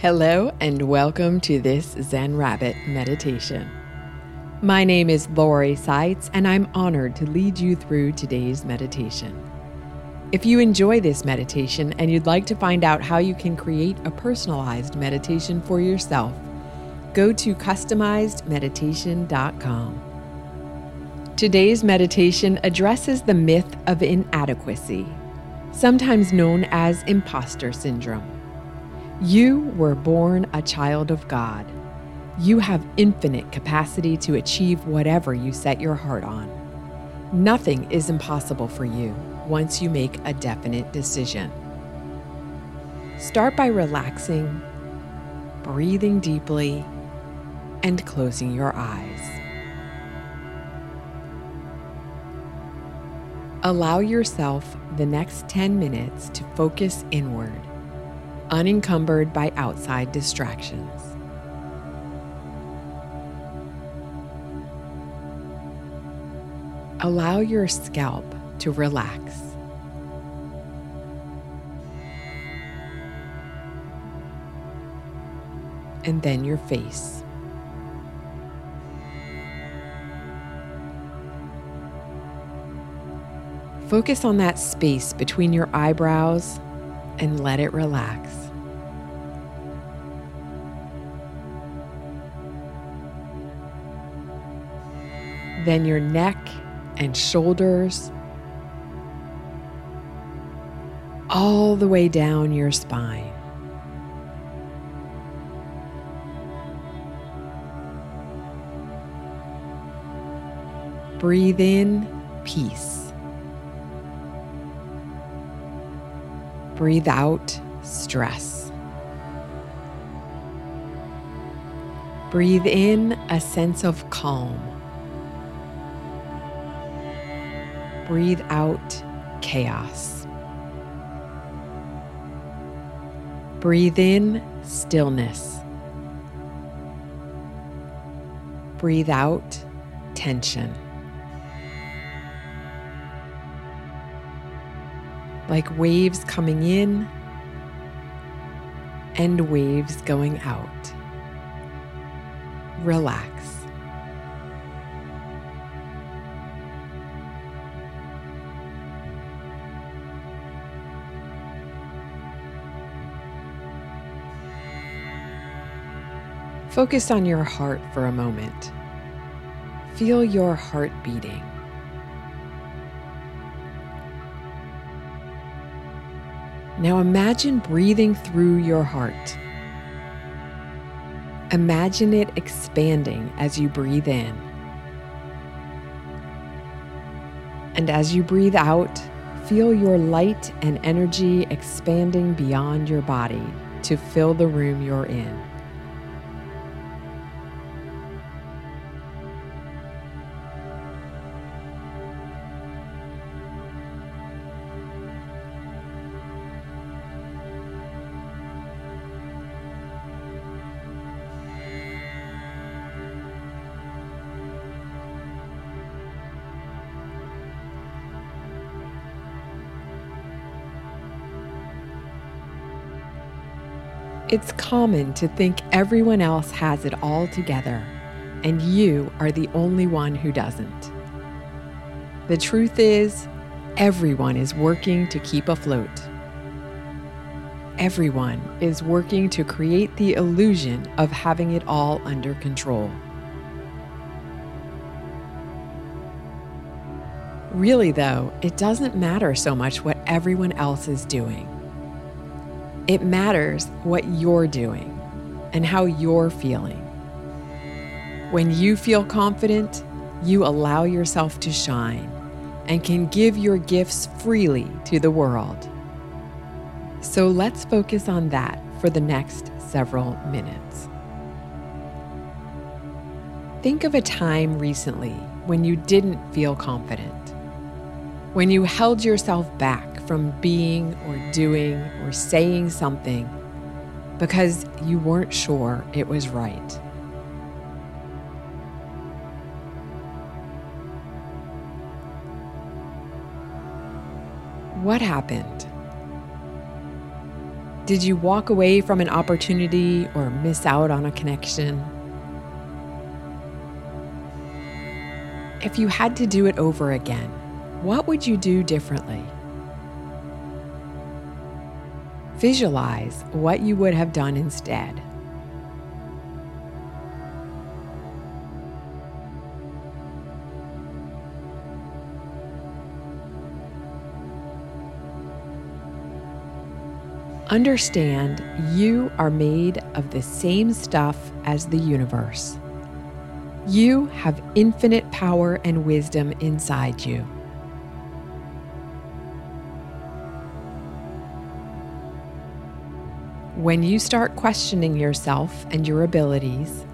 Hello, and welcome to this Zen Rabbit meditation. My name is Lori Seitz, and I'm honored to lead you through today's meditation. If you enjoy this meditation and you'd like to find out how you can create a personalized meditation for yourself, go to customizedmeditation.com. Today's meditation addresses the myth of inadequacy, sometimes known as imposter syndrome. You were born a child of God. You have infinite capacity to achieve whatever you set your heart on. Nothing is impossible for you once you make a definite decision. Start by relaxing, breathing deeply, and closing your eyes. Allow yourself the next 10 minutes to focus inward unencumbered by outside distractions. Allow your scalp to relax. And then your face. Focus on that space between your eyebrows and let it relax. Then your neck and shoulders, all the way down your spine. Breathe in peace. Breathe out stress. Breathe in a sense of calm. Breathe out chaos. Breathe in stillness. Breathe out tension. Like waves coming in and waves going out. Relax. Focus on your heart for a moment. Feel your heart beating. Now imagine breathing through your heart. Imagine it expanding as you breathe in. And as you breathe out, feel your light and energy expanding beyond your body to fill the room you're in. It's common to think everyone else has it all together, and you are the only one who doesn't. The truth is, everyone is working to keep afloat. Everyone is working to create the illusion of having it all under control. Really, though, it doesn't matter so much what everyone else is doing. It matters what you're doing and how you're feeling. When you feel confident, you allow yourself to shine and can give your gifts freely to the world. So let's focus on that for the next several minutes. Think of a time recently when you didn't feel confident, when you held yourself back from being or doing or saying something because you weren't sure it was right. What happened? Did you walk away from an opportunity or miss out on a connection? If you had to do it over again, what would you do differently? Visualize what you would have done instead. Understand you are made of the same stuff as the universe. You have infinite power and wisdom inside you. When you start questioning yourself and your abilities,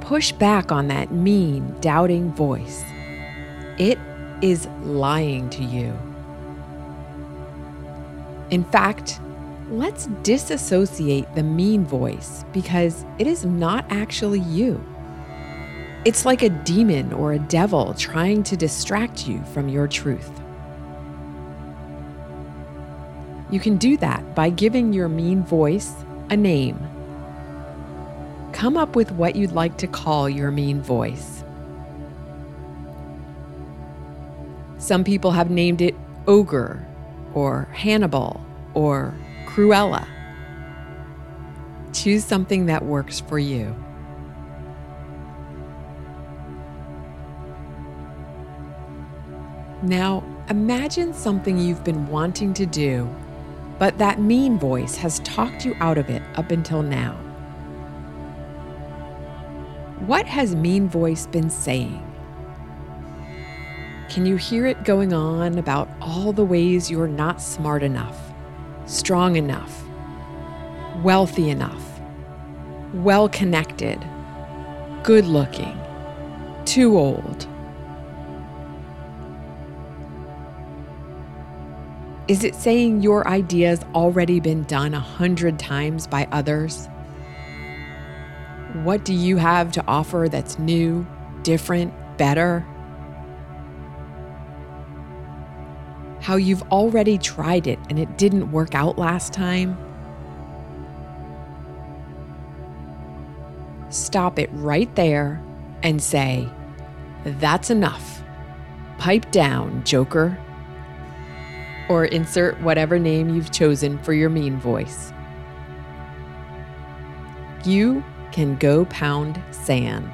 push back on that mean, doubting voice. It is lying to you. In fact, let's disassociate the mean voice because it is not actually you. It's like a demon or a devil trying to distract you from your truth. You can do that by giving your mean voice a name. Come up with what you'd like to call your mean voice. Some people have named it Ogre or Hannibal or Cruella. Choose something that works for you. Now, imagine something you've been wanting to do, but that mean voice has talked you out of it up until now. What has mean voice been saying? Can you hear it going on about all the ways you're not smart enough? strong enough, wealthy enough, well connected, good looking, too old. Is it saying your idea's already been done a hundred times by others? What do you have to offer that's new, different, better? how you've already tried it and it didn't work out last time? Stop it right there and say, That's enough. Pipe down, Joker. Or insert whatever name you've chosen for your mean voice. You can go pound sand.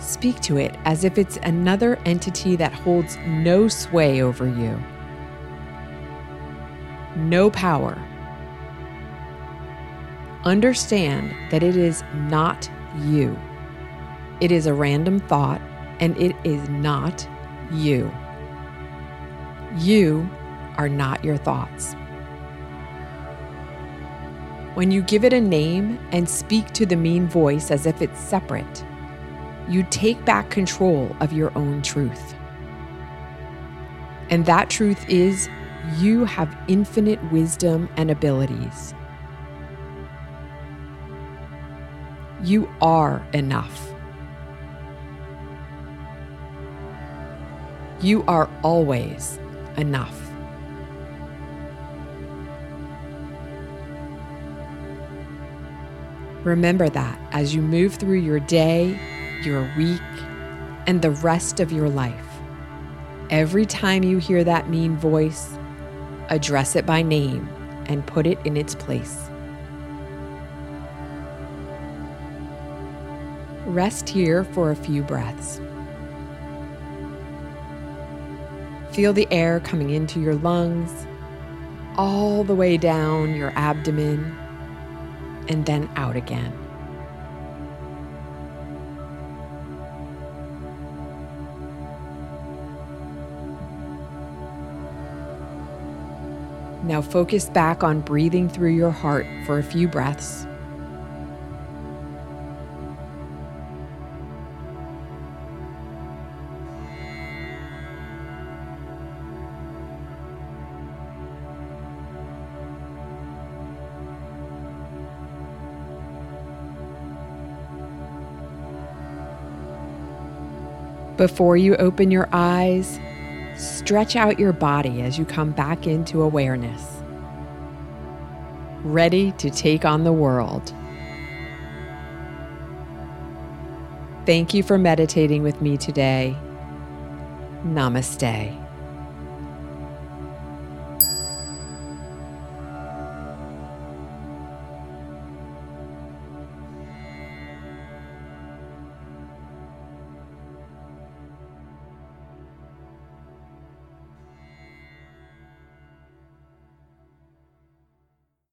Speak to it as if it's another entity that holds no sway over you, no power. Understand that it is not you. It is a random thought and it is not you. You are not your thoughts. When you give it a name and speak to the mean voice as if it's separate, you take back control of your own truth. And that truth is you have infinite wisdom and abilities. You are enough. You are always enough. Remember that as you move through your day your week, and the rest of your life. Every time you hear that mean voice, address it by name and put it in its place. Rest here for a few breaths. Feel the air coming into your lungs, all the way down your abdomen, and then out again. Now focus back on breathing through your heart for a few breaths. Before you open your eyes, Stretch out your body as you come back into awareness. Ready to take on the world. Thank you for meditating with me today. Namaste.